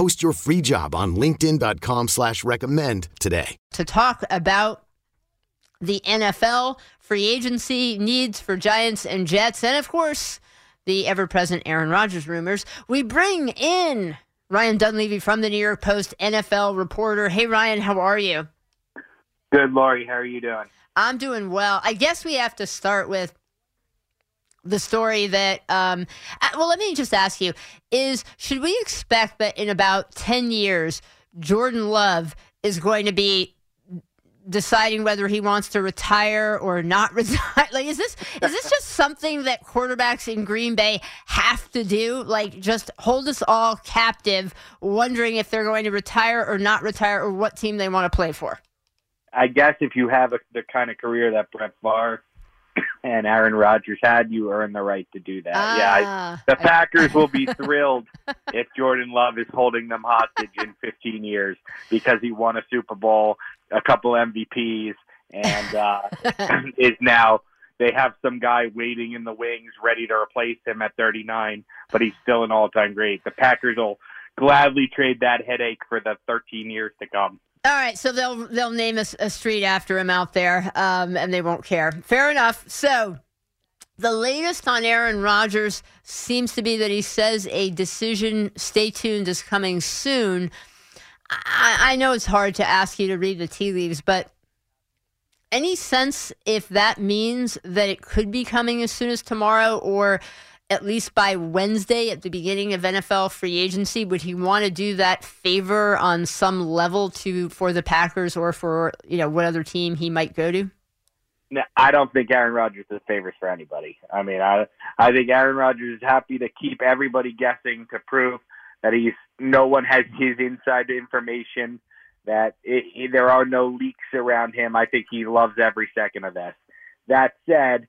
Post your free job on linkedin.com slash recommend today. To talk about the NFL free agency needs for Giants and Jets, and of course, the ever present Aaron Rodgers rumors, we bring in Ryan Dunleavy from the New York Post NFL reporter. Hey, Ryan, how are you? Good, Laurie. How are you doing? I'm doing well. I guess we have to start with the story that um uh, well let me just ask you is should we expect that in about 10 years Jordan Love is going to be deciding whether he wants to retire or not retire? Like is this is this just something that quarterbacks in Green Bay have to do? Like just hold us all captive wondering if they're going to retire or not retire or what team they want to play for? I guess if you have a, the kind of career that Brett Favre and Aaron Rodgers had, you earn the right to do that. Ah, yeah, I, the Packers will be thrilled if Jordan Love is holding them hostage in 15 years because he won a Super Bowl, a couple MVPs, and uh, is now they have some guy waiting in the wings ready to replace him at 39, but he's still an all-time great. The Packers will gladly trade that headache for the 13 years to come. All right, so they'll they'll name a, a street after him out there, um, and they won't care. Fair enough. So, the latest on Aaron Rodgers seems to be that he says a decision, stay tuned, is coming soon. I, I know it's hard to ask you to read the tea leaves, but any sense if that means that it could be coming as soon as tomorrow, or at least by Wednesday at the beginning of NFL free agency? Would he want to do that favor on some level to for the Packers or for you know what other team he might go to? No, I don't think Aaron Rodgers is favors for anybody. I mean, I I think Aaron Rodgers is happy to keep everybody guessing to prove that he's no one has his inside information. That it, it, there are no leaks around him. I think he loves every second of this. That said,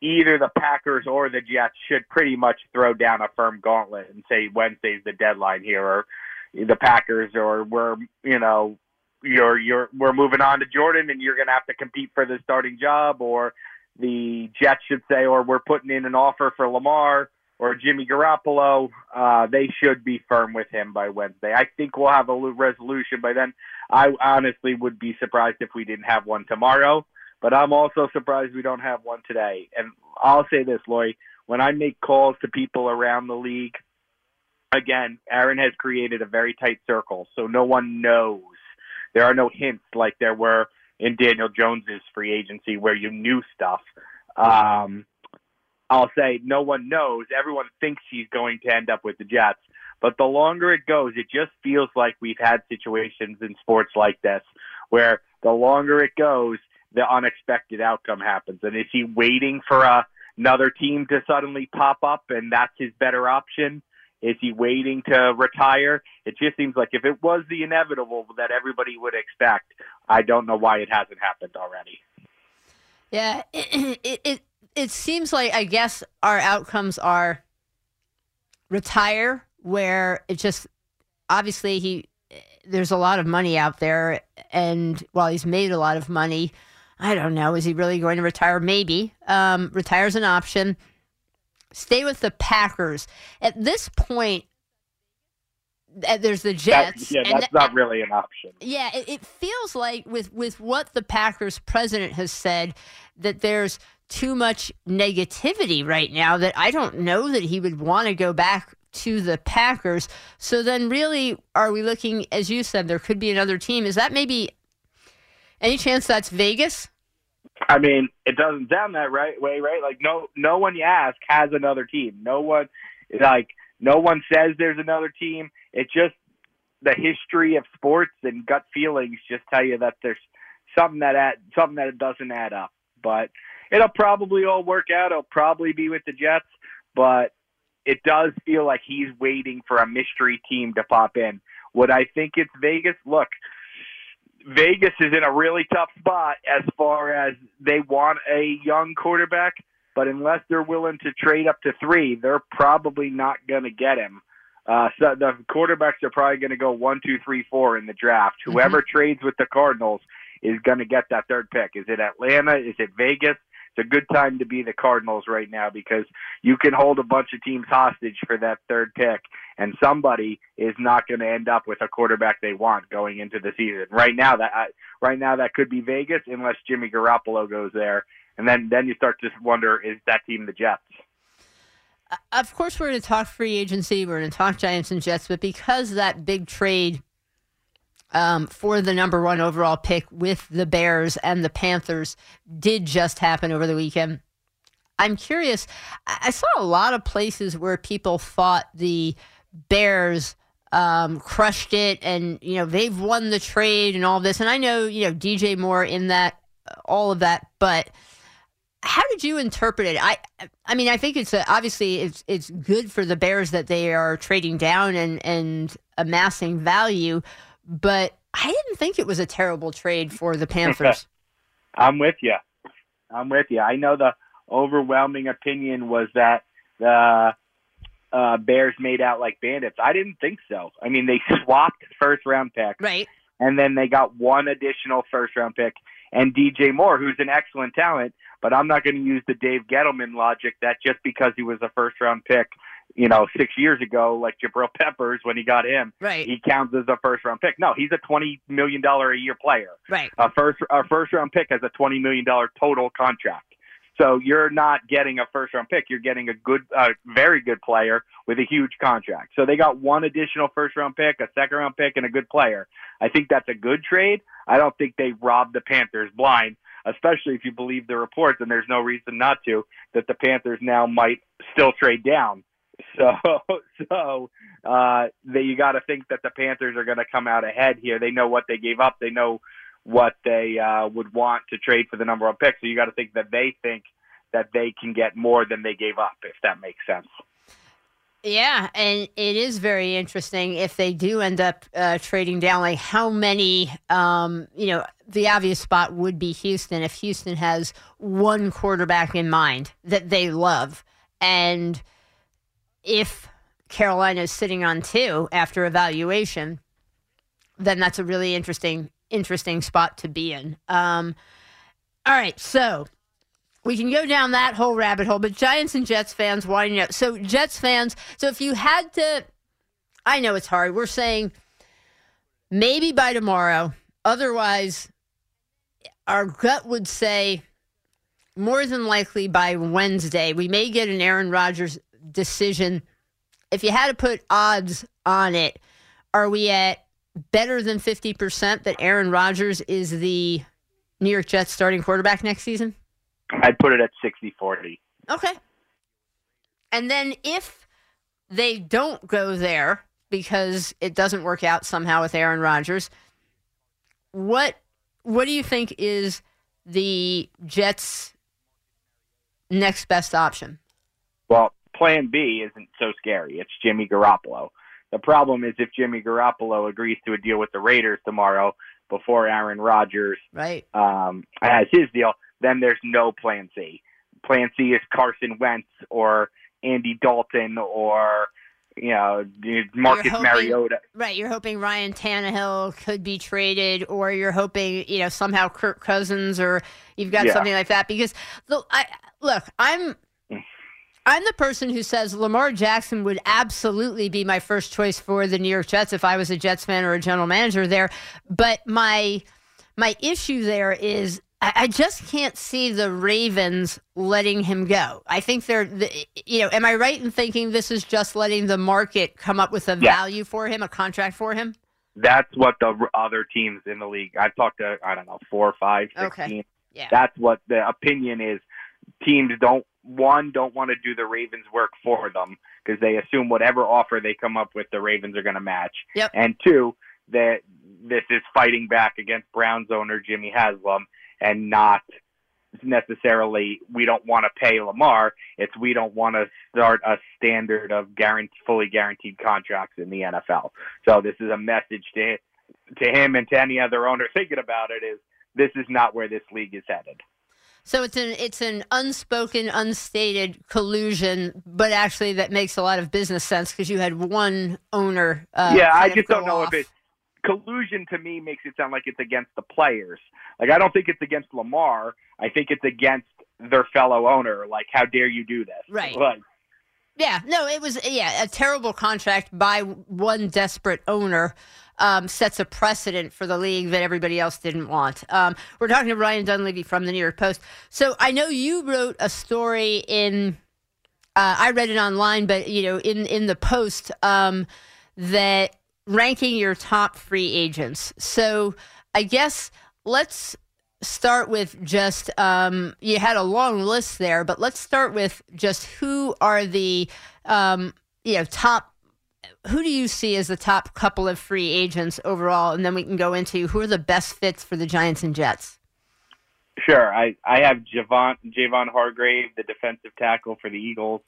either the Packers or the Jets should pretty much throw down a firm gauntlet and say Wednesday's the deadline here, or the Packers, or we're you know you're you're we're moving on to Jordan and you're going to have to compete for the starting job, or the Jets should say, or we're putting in an offer for Lamar or Jimmy Garoppolo. Uh, they should be firm with him by Wednesday. I think we'll have a resolution by then. I honestly would be surprised if we didn't have one tomorrow. But I'm also surprised we don't have one today. And I'll say this, Lori, when I make calls to people around the league, again, Aaron has created a very tight circle, so no one knows. There are no hints like there were in Daniel Jones's free agency where you knew stuff. Um, I'll say no one knows. Everyone thinks he's going to end up with the Jets. But the longer it goes, it just feels like we've had situations in sports like this where the longer it goes, the unexpected outcome happens. And is he waiting for a, another team to suddenly pop up and that's his better option? Is he waiting to retire? It just seems like if it was the inevitable that everybody would expect, I don't know why it hasn't happened already. Yeah, it, it, it, it seems like, I guess, our outcomes are retire, where it just obviously he there's a lot of money out there, and while he's made a lot of money, I don't know. Is he really going to retire? Maybe. Um, retires an option. Stay with the Packers. At this point, uh, there's the Jets. That's, yeah, that's not really an option. Yeah, it, it feels like with with what the Packers president has said that there's too much negativity right now that I don't know that he would want to go back to the Packers. So then, really, are we looking, as you said, there could be another team? Is that maybe Any chance that's Vegas? I mean, it doesn't sound that right way, right? Like no, no one you ask has another team. No one, like no one says there's another team. It just the history of sports and gut feelings just tell you that there's something that add, something that doesn't add up. But it'll probably all work out. It'll probably be with the Jets, but it does feel like he's waiting for a mystery team to pop in. Would I think it's Vegas? Look, Vegas is in a really tough spot as far as they want a young quarterback, but unless they're willing to trade up to three, they're probably not going to get him. Uh, so the quarterbacks are probably going to go one, two, three, four in the draft. Mm-hmm. Whoever trades with the Cardinals is going to get that third pick. Is it Atlanta? Is it Vegas? It's a good time to be the Cardinals right now because you can hold a bunch of teams hostage for that third pick, and somebody is not going to end up with a quarterback they want going into the season. Right now, that right now that could be Vegas unless Jimmy Garoppolo goes there, and then then you start to wonder is that team the Jets? Uh, of course, we're going to talk free agency. We're going to talk Giants and Jets, but because that big trade um, for the number one overall pick with the Bears and the Panthers did just happen over the weekend. I'm curious. I saw a lot of places where people thought the Bears um, crushed it, and you know they've won the trade and all this. And I know you know DJ Moore in that, all of that, but how did you interpret it? I I mean, I think it's a, obviously it's it's good for the Bears that they are trading down and and amassing value, but I didn't think it was a terrible trade for the Panthers. I'm with you. I'm with you. I know the overwhelming opinion was that the uh, Bears made out like bandits. I didn't think so. I mean, they swapped first round picks, right? And then they got one additional first round pick and DJ Moore, who's an excellent talent. But I'm not going to use the Dave Gettleman logic that just because he was a first round pick you know, six years ago, like Jabril Peppers when he got him, right. he counts as a first round pick. No, he's a twenty million dollar a year player. Right. A first a first round pick has a twenty million dollar total contract. So you're not getting a first round pick. You're getting a good, uh, very good player with a huge contract. So they got one additional first round pick, a second round pick, and a good player. I think that's a good trade. I don't think they robbed the Panthers blind, especially if you believe the reports, and there's no reason not to, that the Panthers now might still trade down so, so uh, you got to think that the Panthers are going to come out ahead here. They know what they gave up. They know what they uh, would want to trade for the number one pick. So you got to think that they think that they can get more than they gave up, if that makes sense. Yeah, and it is very interesting if they do end up uh, trading down. Like how many, um, you know, the obvious spot would be Houston if Houston has one quarterback in mind that they love, and if Carolina is sitting on two after evaluation, then that's a really interesting interesting spot to be in. Um, all right, so we can go down that whole rabbit hole, but Giants and Jets fans winding up. So Jets fans, so if you had to, I know it's hard. We're saying maybe by tomorrow. Otherwise, our gut would say more than likely by Wednesday. We may get an Aaron Rodgers decision, if you had to put odds on it, are we at better than 50% that Aaron Rodgers is the New York Jets starting quarterback next season? I'd put it at 60 40. Okay. And then if they don't go there because it doesn't work out somehow with Aaron Rodgers, what what do you think is the Jets' next best option? Plan B isn't so scary. It's Jimmy Garoppolo. The problem is if Jimmy Garoppolo agrees to a deal with the Raiders tomorrow before Aaron Rodgers right. um, has his deal, then there's no plan C. Plan C is Carson Wentz or Andy Dalton or you know Marcus hoping, Mariota. Right, you're hoping Ryan Tannehill could be traded, or you're hoping you know somehow Kirk Cousins, or you've got yeah. something like that. Because the, I look, I'm I'm the person who says Lamar Jackson would absolutely be my first choice for the New York Jets if I was a Jets fan or a general manager there. But my my issue there is I just can't see the Ravens letting him go. I think they're, you know, am I right in thinking this is just letting the market come up with a yeah. value for him, a contract for him? That's what the other teams in the league. I've talked to I don't know four, five, six Okay. teams. Yeah. That's what the opinion is. Teams don't one don't want to do the Ravens work for them because they assume whatever offer they come up with, the Ravens are going to match. Yep. And two, that this is fighting back against Browns owner Jimmy Haslam and not necessarily we don't want to pay Lamar. It's we don't want to start a standard of guarantee, fully guaranteed contracts in the NFL. So this is a message to to him and to any other owner thinking about it is this is not where this league is headed. So it's an it's an unspoken, unstated collusion, but actually that makes a lot of business sense because you had one owner. Uh, yeah, I just don't know off. if it's collusion. To me, makes it sound like it's against the players. Like I don't think it's against Lamar. I think it's against their fellow owner. Like, how dare you do this? Right. Like, Yeah, no, it was yeah a terrible contract by one desperate owner. Um, sets a precedent for the league that everybody else didn't want. Um, we're talking to Ryan Dunleavy from the New York Post. So I know you wrote a story in. Uh, I read it online, but you know, in in the Post um, that ranking your top free agents. So I guess let's start with just um, you had a long list there, but let's start with just who are the um, you know top. Who do you see as the top couple of free agents overall, and then we can go into who are the best fits for the Giants and Jets. Sure. I, I have Javon Javon Hargrave, the defensive tackle for the Eagles,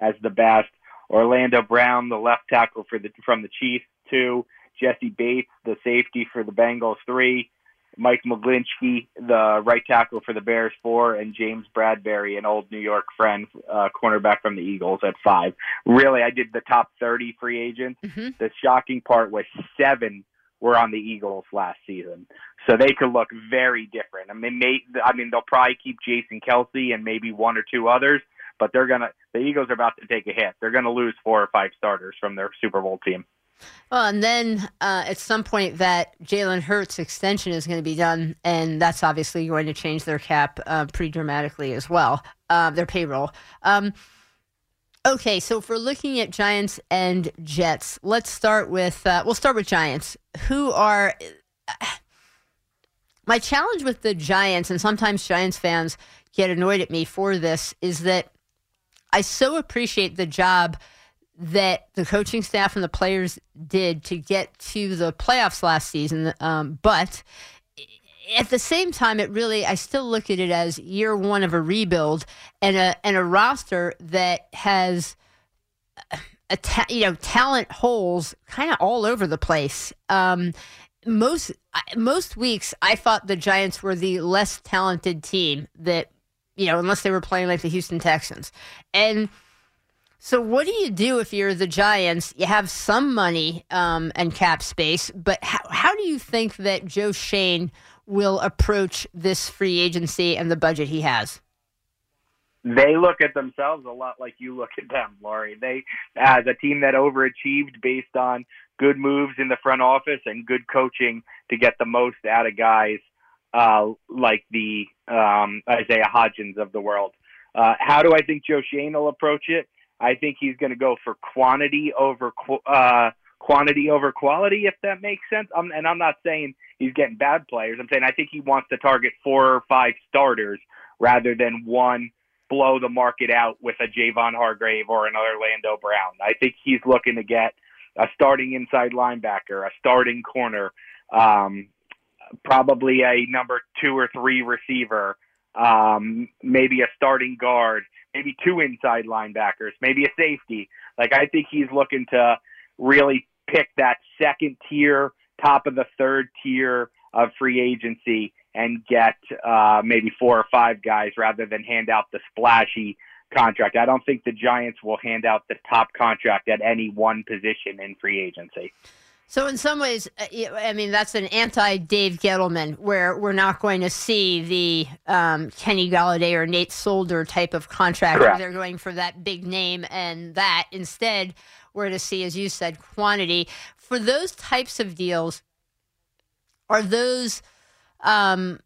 as the best. Orlando Brown, the left tackle for the from the Chiefs, two. Jessie Bates, the safety for the Bengals, three. Mike McGlinchey, the right tackle for the Bears, four, and James Bradberry, an old New York friend, uh, cornerback from the Eagles, at five. Really, I did the top 30 free agents. Mhm. The shocking part was seven were on the Eagles last season, so they could look very different. I mean, may, I mean, they'll probably keep Jason Kelce and maybe one or two others, but they're gonna. The Eagles are about to take a hit. They're gonna lose four or five starters from their Super Bowl team. Well, and then uh, at some point that Jalen Hurts extension is going to be done, and that's obviously going to change their cap uh, pretty dramatically as well, uh, their payroll. Um, okay, so if we're looking at Giants and Jets, let's start with uh, we'll start with Giants. Who are my challenge with the Giants, and sometimes Giants fans get annoyed at me for this, is that I so appreciate the job that the coaching staff and the players did to get to the playoffs last season. Um, but at the same time, it really, I still look at it as year one of a rebuild and a, and a roster that has a ta- you know talent holes kind of all over the place. Um, most most weeks, I thought the Giants were the less talented team that you know, unless they were playing like the Houston Texans, and. So, what do you do if you're the Giants? You have some money um, and cap space, but how, how do you think that Joe Schoen will approach this free agency and the budget he has? They look at themselves a lot like you look at them, Laurie. They, as a team that overachieved based on good moves in the front office and good coaching to get the most out of guys uh, like the um, Isaiah Hodgins of the world. Uh, how do I think Joe Schoen will approach it? I think he's going to go for quantity over uh, quantity over quality, if that makes sense. Um, and I'm not saying he's getting bad players. I'm saying I think he wants to target four or five starters rather than one blow the market out with a Javon Hargrave or an Orlando Brown. I think he's looking to get a starting inside linebacker, a starting corner, um, probably a number two or three receiver, um, maybe a starting guard, maybe two inside linebackers, maybe a safety. Like I think he's looking to really pick that second tier, top of the third tier of free agency and get uh, maybe four or five guys rather than hand out the splashy contract. I don't think the Giants will hand out the top contract at any one position in free agency. So, in some ways, I mean, that's an anti Dave Gettleman, where we're not going to see the um, Kenny Golladay or Nate Solder type of contract where they're going for that big name and that. Instead, we're to see, as you said, quantity. For those types of deals, are those um,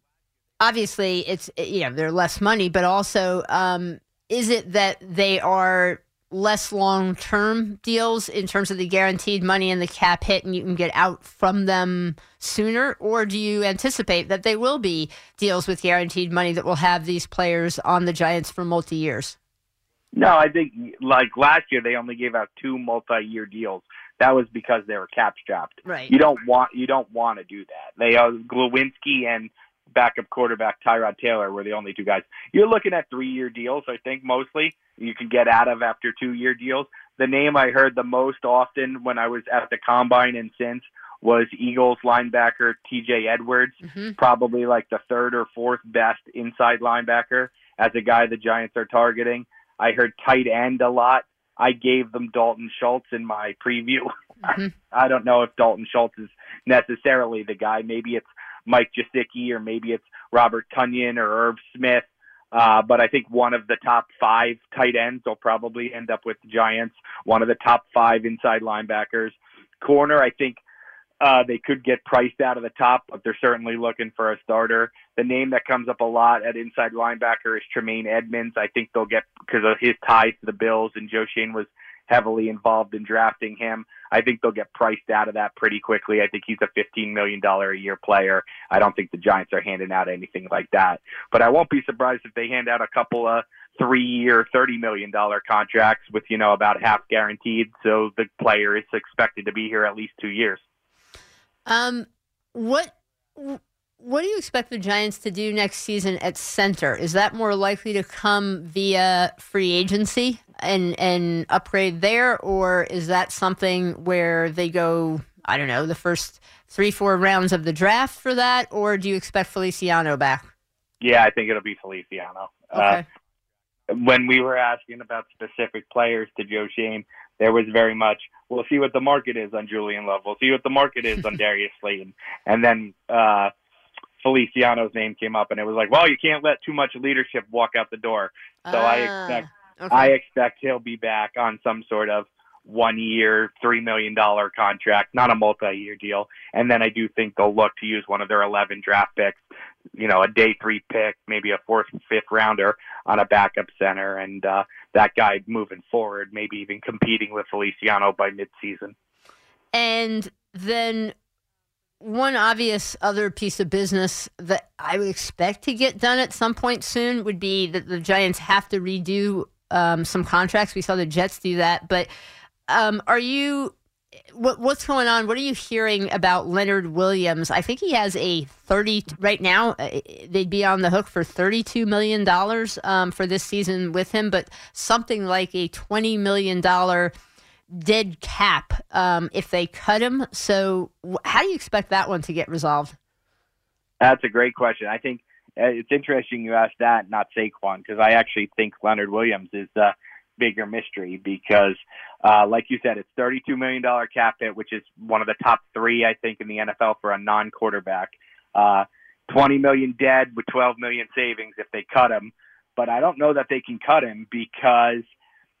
obviously it's you know they're less money, but also um, is it that they are less long term deals in terms of the guaranteed money and the cap hit, and you can get out from them sooner? Or do you anticipate that they will be deals with guaranteed money that will have these players on the Giants for multi years? No, I think like last year they only gave out two multi-year deals. That was because they were cap strapped. Right. You don't want you don't want to do that. They uh, Glowinski and backup quarterback Tyrod Taylor were the only two guys. You're looking at three-year deals, I think mostly you can get out of after two-year deals. The name I heard the most often when I was at the combine and since was Eagles linebacker TJ Edwards, Mm-hmm. probably like the third or fourth best inside linebacker as a guy the Giants are targeting. I heard tight end a lot. I gave them Dalton Schultz in my preview. Mhm. I don't know if Dalton Schultz is necessarily the guy. Maybe it's Mike Gesicki or maybe it's Robert Tonyan or Irv Smith. Uh, but I think one of the top five tight ends will probably end up with the Giants. One of the top five inside linebackers. Corner, I think uh, they could get priced out of the top, but they're certainly looking for a starter. The name that comes up a lot at inside linebacker is Tremaine Edmunds. I think they'll get because of his ties to the Bills, and Joe Schoen was heavily involved in drafting him. I think they'll get priced out of that pretty quickly. I think he's a $15 million a year player. I don't think the Giants are handing out anything like that. But I won't be surprised if they hand out a couple of three year, $30 million contracts with, you know, about half guaranteed. So the player is expected to be here at least two years. Um, what what do you expect the Giants to do next season at center? Is that more likely to come via free agency and and upgrade there, or is that something where they go? I don't know, the first three four rounds of the draft for that, or do you expect Feliciano back? Yeah, I think it'll be Feliciano. Okay. Uh, when we were asking about specific players to Joe Schoen, there was very much, we'll see what the market is on Julian Love. We'll see what the market is on Darius Slayton. And then uh, Feliciano's name came up, and it was like, well, you can't let too much leadership walk out the door. So I Ah, expect okay. I expect he'll be back on some sort of one year, three million dollar contract, not a multi year deal. And then I do think they'll look to use one of their eleven draft picks, you know, a day three pick, maybe a fourth and fifth rounder on a backup center and uh that guy moving forward, maybe even competing with Feliciano by midseason. And then one obvious other piece of business that I would expect to get done at some point soon would be that the Giants have to redo um, some contracts. We saw the Jets do that, but um, are you? What, what's going on? What are you hearing about Leonard Williams? I think he has a thirty right now. uh, They'd be on the hook for thirty-two million dollars um, for this season with him, but something like a twenty million dollar dead cap um, if they cut him. So, how do you expect that one to get resolved? That's a great question. I think uh, it's interesting you asked that, not Saquon, because I actually think Leonard Williams is the bigger mystery because, uh, like you said, it's $32 million cap hit, which is one of the top three, I think, in the NFL for a non-quarterback. Uh, 20 million dead with 12 million savings if they cut him. But I don't know that they can cut him because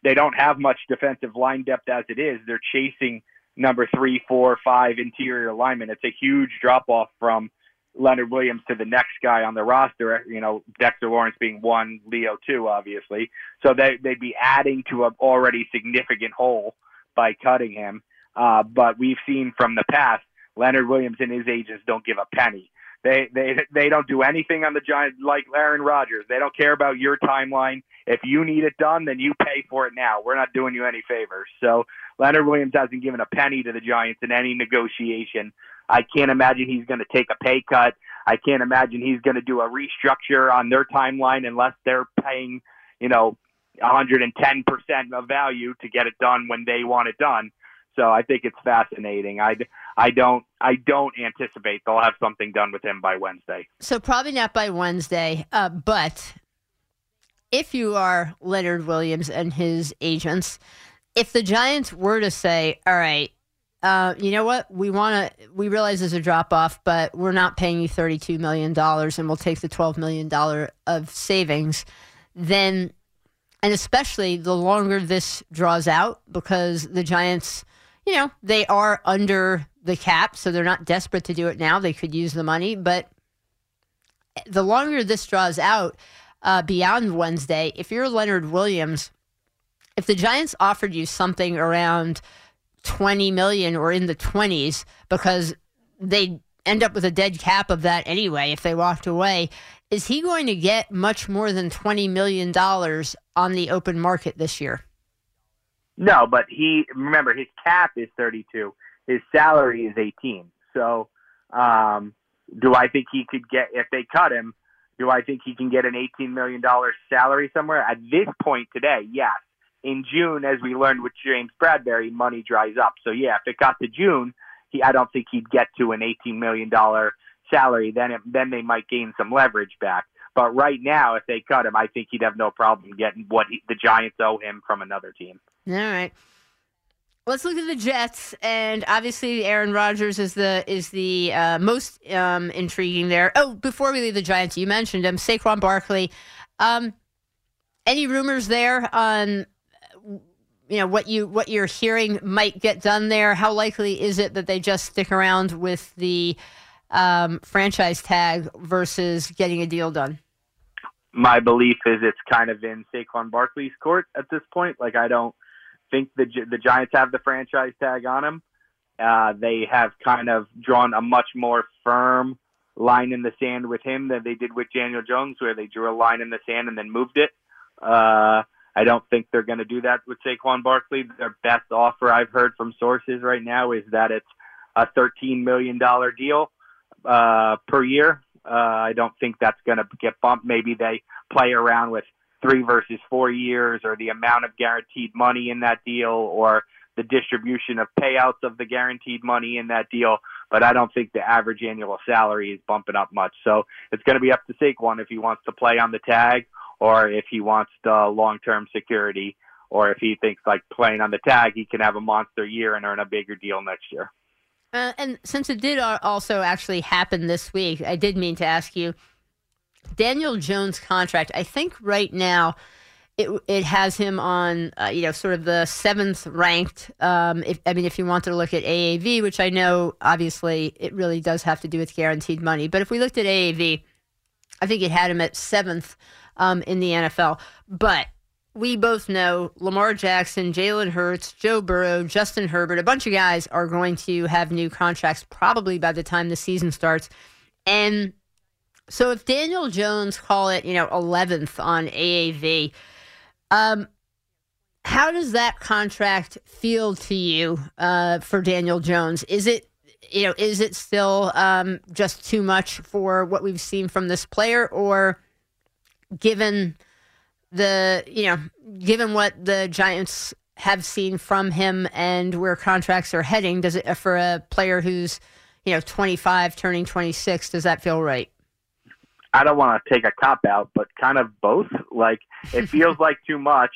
they don't have much defensive line depth as it is. They're chasing number three, four, five interior linemen. It's a huge drop off from Leonard Williams to the next guy on the roster. You know, Dexter Lawrence being one, Leo two, obviously. So they they'd be adding to an already significant hole by cutting him. Uh, but we've seen from the past, Leonard Williams and his agents don't give a penny. They they they don't do anything on the Giants like Aaron Rodgers. They don't care about your timeline. If you need it done, then you pay for it now. We're not doing you any favors. So Leonard Williams hasn't given a penny to the Giants in any negotiation. I can't imagine he's going to take a pay cut. I can't imagine he's going to do a restructure on their timeline unless they're paying, you know, 110% of value to get it done when they want it done. So I think it's fascinating. I, I don't I don't anticipate they'll have something done with him by Wednesday. So, probably not by Wednesday, uh, but if you are Leonard Williams and his agents, if the Giants were to say, all right, uh, you know what? We want to. We realize there's a drop off, but we're not paying you thirty-two million dollars, and we'll take the twelve million dollar of savings. Then, and especially the longer this draws out, because the Giants, you know, they are under the cap, so they're not desperate to do it now. They could use the money, but the longer this draws out uh, beyond Wednesday, if you're Leonard Williams, if the Giants offered you something around 20 million or in the 20s because they end up with a dead cap of that anyway if they walked away, is he going to get much more than $20 million on the open market this year? No, but he remember his cap is 32. His salary is 18. So, um, do I think he could get if they cut him? Do I think he can get an 18 million dollar salary somewhere at this point today? Yes. In June, as we learned with James Bradberry, money dries up. So yeah, if it got to June, he I don't think he'd get to an 18 million dollar salary. Then it, then they might gain some leverage back. But right now, if they cut him, I think he'd have no problem getting what he, the Giants owe him from another team. All right. Let's look at the Jets, and obviously Aaron Rodgers is the is the uh, most um, intriguing there. Oh, before we leave the Giants, you mentioned him, Saquon Barkley. Um, any rumors there on you know what you what you're hearing might get done there? How likely is it that they just stick around with the um, franchise tag versus getting a deal done? My belief is it's kind of in Saquon Barkley's court at this point. Like I don't think the the Giants have the franchise tag on him. Uh, they have kind of drawn a much more firm line in the sand with him than they did with Daniel Jones, where they drew a line in the sand and then moved it. Uh, I don't think they're going to do that with Saquon Barkley. Their best offer I've heard from sources right now is that it's a $13 million deal uh, per year. Uh, I don't think that's going to get bumped. Maybe they play around with three versus four years or the amount of guaranteed money in that deal or the distribution of payouts of the guaranteed money in that deal. But I don't think the average annual salary is bumping up much. So it's going to be up to Saquon if he wants to play on the tag or if he wants the long term security or if he thinks like playing on the tag, he can have a monster year and earn a bigger deal next year. Uh, and since it did also actually happen this week, I did mean to ask you Daniel Jones' contract, I think right now it it has him on uh, you know sort of the seventh ranked. Um, if, I mean, if you wanted to look at AAV, which I know obviously it really does have to do with guaranteed money, but if we looked at AAV, I think it had him at seventh um, in the NFL. But we both know Lamar Jackson, Jalen Hurts, Joe Burrow, Justin Herbert, a bunch of guys are going to have new contracts probably by the time the season starts, and so if Daniel Jones call it, you know, 11th on AAV, um, how does that contract feel to you uh, for Daniel Jones? Is it, you know, is it still um, just too much for what we've seen from this player, or given the, you know, given what the Giants have seen from him and where contracts are heading, does it for a player who's, you know, 25 turning 26, does that feel right? I don't want to take a cop out, but kind of both. Like it feels like too much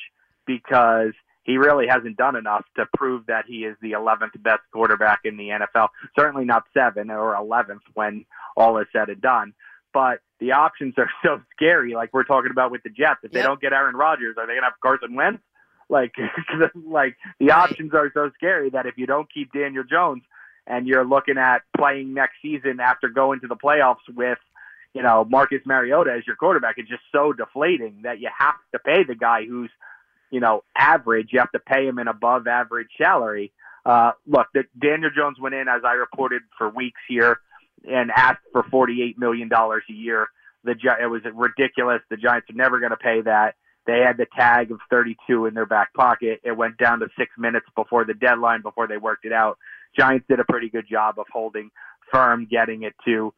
because he really hasn't done enough to prove that he is the 11th best quarterback in the NFL. Certainly not seven or 11th when all is said and done. But the options are so scary. Like we're talking about with the Jets, if yep. they don't get Aaron Rodgers, are they going to have Carson Wentz? Like, like the right. options are so scary that if you don't keep Daniel Jones and you're looking at playing next season after going to the playoffs with you know, Marcus Mariota as your quarterback it's just so deflating that you have to pay the guy who's, you know, average. You have to pay him an above average salary. Uh, look, the, Daniel Jones went in, as I reported for weeks here, and asked for $48 million a year. The it was ridiculous. The Giants are never going to pay that. They had the tag of 32 in their back pocket. It went down to six minutes before the deadline before they worked it out. Giants did a pretty good job of holding firm, getting it to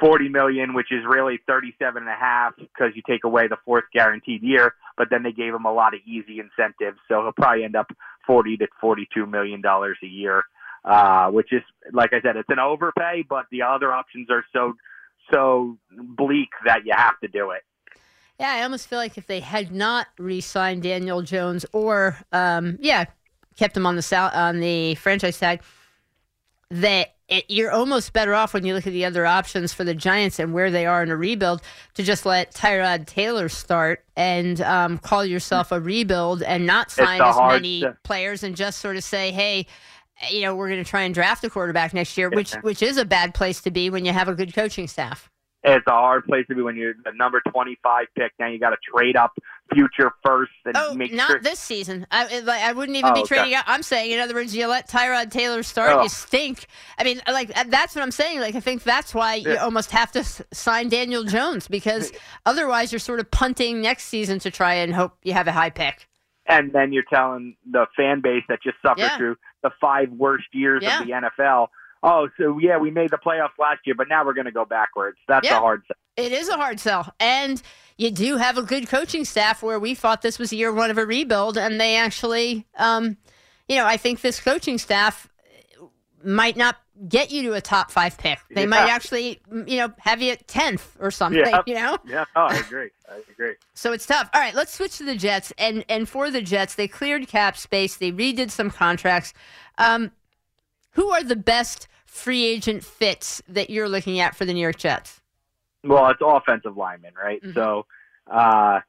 40 million, which is really 37 and a half because you take away the fourth guaranteed year, but then they gave him a lot of easy incentives. So he'll probably end up 40 to 42 million dollars a year, uh, which is, like I said, it's an overpay, but the other options are so, so bleak that you have to do it. Yeah, I almost feel like if they had not re-signed Daniel Jones or, um, yeah, kept him on the sal- on the franchise tag, that it, you're almost better off when you look at the other options for the Giants and where they are in a rebuild to just let Tyrod Taylor start and um, call yourself a rebuild and not sign as many to... players and just sort of say, hey, you know, we're going to try and draft a quarterback next year, which which is a bad place to be when you have a good coaching staff. it's a hard place to be when you're the number 25 pick. Now you got to trade up future first and Oh, make not sure. this season. I, I wouldn't even Oh, be okay. trading out. I'm saying, in other words, you let Tyrod Taylor start, Oh. you stink. I mean, like uh, that's what I'm saying. Like I think that's why you almost have to sign Daniel Jones because otherwise you're sort of punting next season to try and hope you have a high pick. And then you're telling the fan base that just suffered Yeah. through the five worst years Yeah. of the NFL. Oh, so yeah, we made the playoffs last year, but now we're going to go backwards. That's Yeah. a hard. sell. It is a hard sell, and you do have a good coaching staff where we thought this was year one of a rebuild, and they actually, um, you know, I think this coaching staff might not get you to a top five pick. They might actually, you know, have you at tenth or something. Yeah. You know. Yeah, oh, I agree. I agree. So it's tough. All right, let's switch to the Jets. And and for the Jets, they cleared cap space. They redid some contracts. Um, who are the best free agent fits that you're looking at for the New York Jets? Well, it's offensive linemen, right? Mhm. So, uh,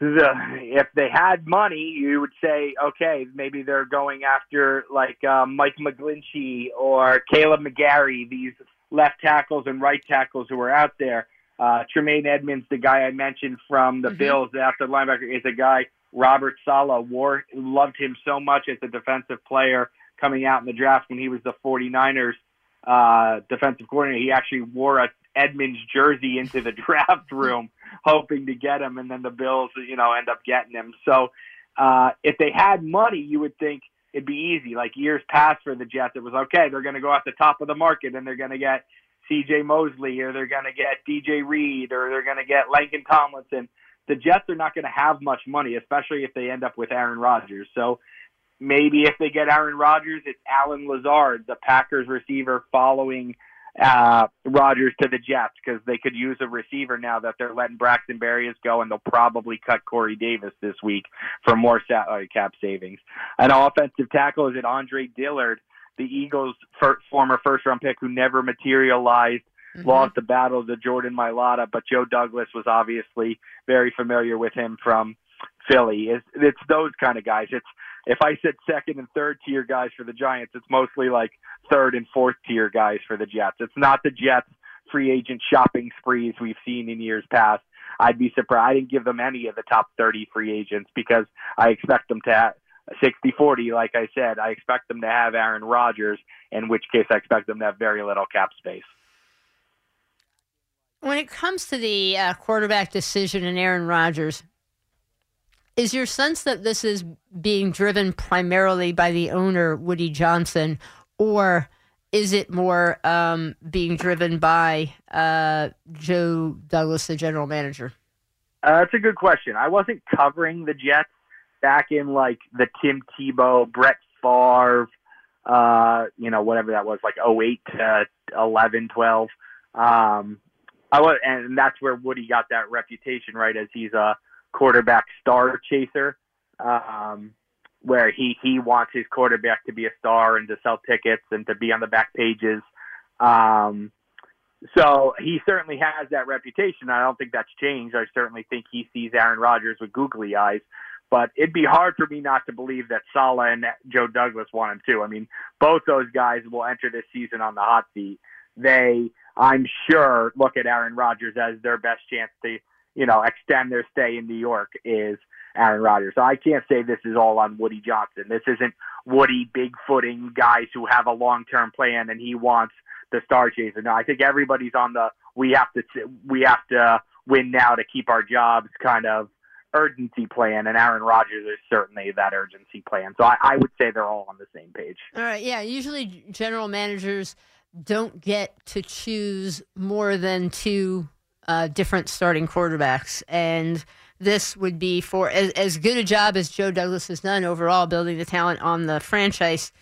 the, if they had money, you would say, okay, maybe they're going after like uh, Mike McGlinchey or Kaleb McGary, these left tackles and right tackles who are out there. Uh, Tremaine Edmunds, the guy I mentioned from the Mhm. Bills, the outside linebacker, is a guy. Robert Saleh wore, loved him so much as a defensive player coming out in the draft when he was the 49ers uh, defensive coordinator. He actually wore a Edmunds jersey into the draft room, hoping to get him, and then the Bills, you know, end up getting him. So, uh, if they had money, you would think it'd be easy. Like years past for the Jets, it was okay. They're going to go at the top of the market, and they're going to get C.J. Mosley, or they're going to get D.J. Reed, or they're going to get Laken Tomlinson. The Jets are not going to have much money, especially if they end up with Aaron Rodgers. So maybe if they get Aaron Rodgers, it's Allen Lazard, the Packers receiver, following uh, Rodgers to the Jets because they could use a receiver now that they're letting Braxton Berrios go, and they'll probably cut Corey Davis this week for more salary cap savings. An offensive tackle is it Andre Dillard, the Eagles' fir- former first-round pick who never materialized Mhm. lost the battle to Jordan Mailata, but Joe Douglas was obviously very familiar with him from Philly. It's, it's those kind of guys. It's if I said second and third tier guys for the Giants, it's mostly like third and fourth tier guys for the Jets. It's not the Jets free agent shopping sprees we've seen in years past. I'd be surprised. I didn't give them any of the top 30 free agents because I expect them to have 60 40, like I said. I expect them to have Aaron Rodgers, in which case I expect them to have very little cap space. When it comes to the uh, quarterback decision and Aaron Rodgers, is your sense that this is being driven primarily by the owner, Woody Johnson, or is it more um, being driven by uh, Joe Douglas, the general manager? Uh, that's a good question. I wasn't covering the Jets back in like the Tim Tebow, Brett Favre, uh, you know, whatever that was, like 08 to 11, 12. Um, I was, and that's where Woody got that reputation, right? As he's a quarterback star chaser, um, where he he wants his quarterback to be a star and to sell tickets and to be on the back pages. Um, so he certainly has that reputation. I don't think that's changed. I certainly think he sees Aaron Rodgers with googly eyes. But it'd be hard for me not to believe that Saleh and Joe Douglas want him too. I mean, both those guys will enter this season on the hot seat. They, I'm sure, look at Aaron Rodgers as their best chance to, you know, extend their stay in New York is Aaron Rodgers. So I can't say this is all on Woody Johnson. This isn't Woody bigfooting guys who have a long-term plan and he wants the star chaser. No, I think everybody's on the we have to we have to win now to keep our jobs kind of urgency plan, and Aaron Rodgers is certainly that urgency plan. So I, I would say they're all on the same page. All right, yeah. Usually, general managers don't get to choose more than two uh, different starting quarterbacks, and this would be for as, as good a job as Joe Douglas has done overall building the talent on the franchise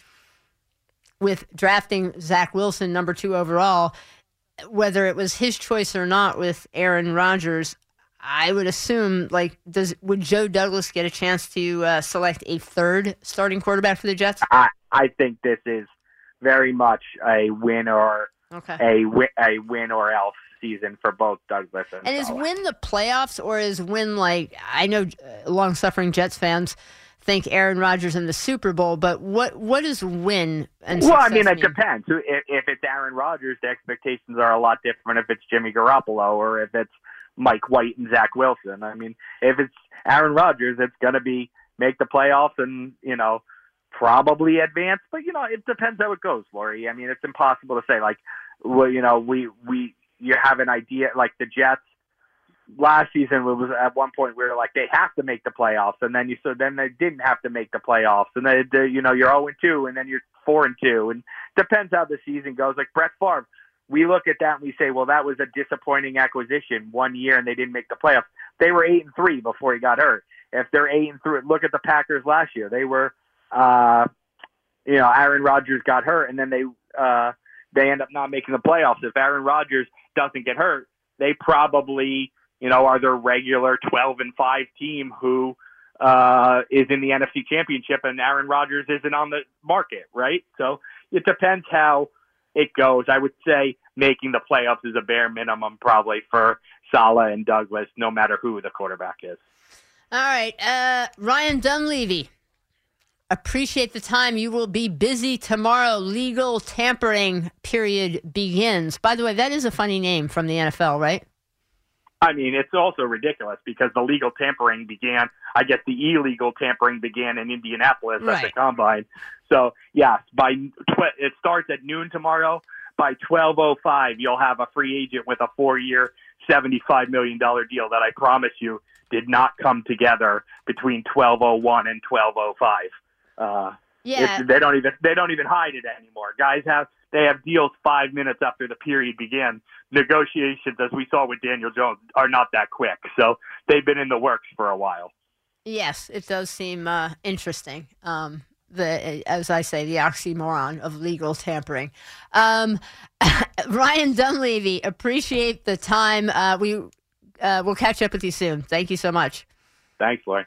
with drafting Zach Wilson number two overall. Whether it was his choice or not with Aaron Rodgers, I would assume like does would Joe Douglas get a chance to uh, select a third starting quarterback for the Jets? I I think this is very much a win or Okay. a a win or else season for both Douglas and, And is win the playoffs or is win like I know uh, long suffering Jets fans think Aaron Rodgers in the Super Bowl, but what what is win? And well, I mean, it depends. If, if it's Aaron Rodgers, the expectations are a lot different. If it's Jimmy Garoppolo or if it's Mike White and Zach Wilson, I mean, if it's Aaron Rodgers, it's going to be make the playoffs and you know probably advance. But you know, it depends how it goes, Lori. I mean, it's impossible to say. Like, well, you know, we we you have an idea like the Jets last season was at one point we were like they have to make the playoffs, and then you so then they didn't have to make the playoffs, and then they, you know you're zero and two, and then you're four and two, and depends how the season goes. Like Brett Favre, we look at that and we say, well, that was a disappointing acquisition one year, and they didn't make the playoffs. They were eight and three before he got hurt. If they're eight and three, look at the Packers last year. They were, uh, you know, Aaron Rodgers got hurt, and then they uh, they end up not making the playoffs. If Aaron Rodgers doesn't get hurt, they probably you know, are their regular 12 and 5 team who uh, is in the NFC Championship and Aaron Rodgers isn't on the market, right? So it depends how it goes. I would say making the playoffs is a bare minimum probably for Saleh and Douglas, no matter who the quarterback is. All right. Uh, Ryan Dunleavy, appreciate the time. You will be busy tomorrow. Legal tampering period begins. By the way, that is a funny name from the NFL, right? I mean, it's also ridiculous because the legal tampering began. I guess the illegal tampering began in Indianapolis right. at the combine. So yes, by tw- it starts at noon tomorrow. By twelve oh five, you'll have a free agent with a four year, seventy five million dollar deal that I promise you did not come together between twelve oh one and twelve oh five. Uh, yeah, they don't even they don't even hide it anymore. Guys have they have deals five minutes after the period began. Negotiations, as we saw with Daniel Jones, are not that quick. So they've been in the works for a while. Yes, it does seem uh, interesting. Um, the as I say, the oxymoron of legal tampering. Um, Ryan Dunleavy, appreciate the time. Uh, we uh, we'll catch up with you soon. Thank you so much. Thanks, Lloyd.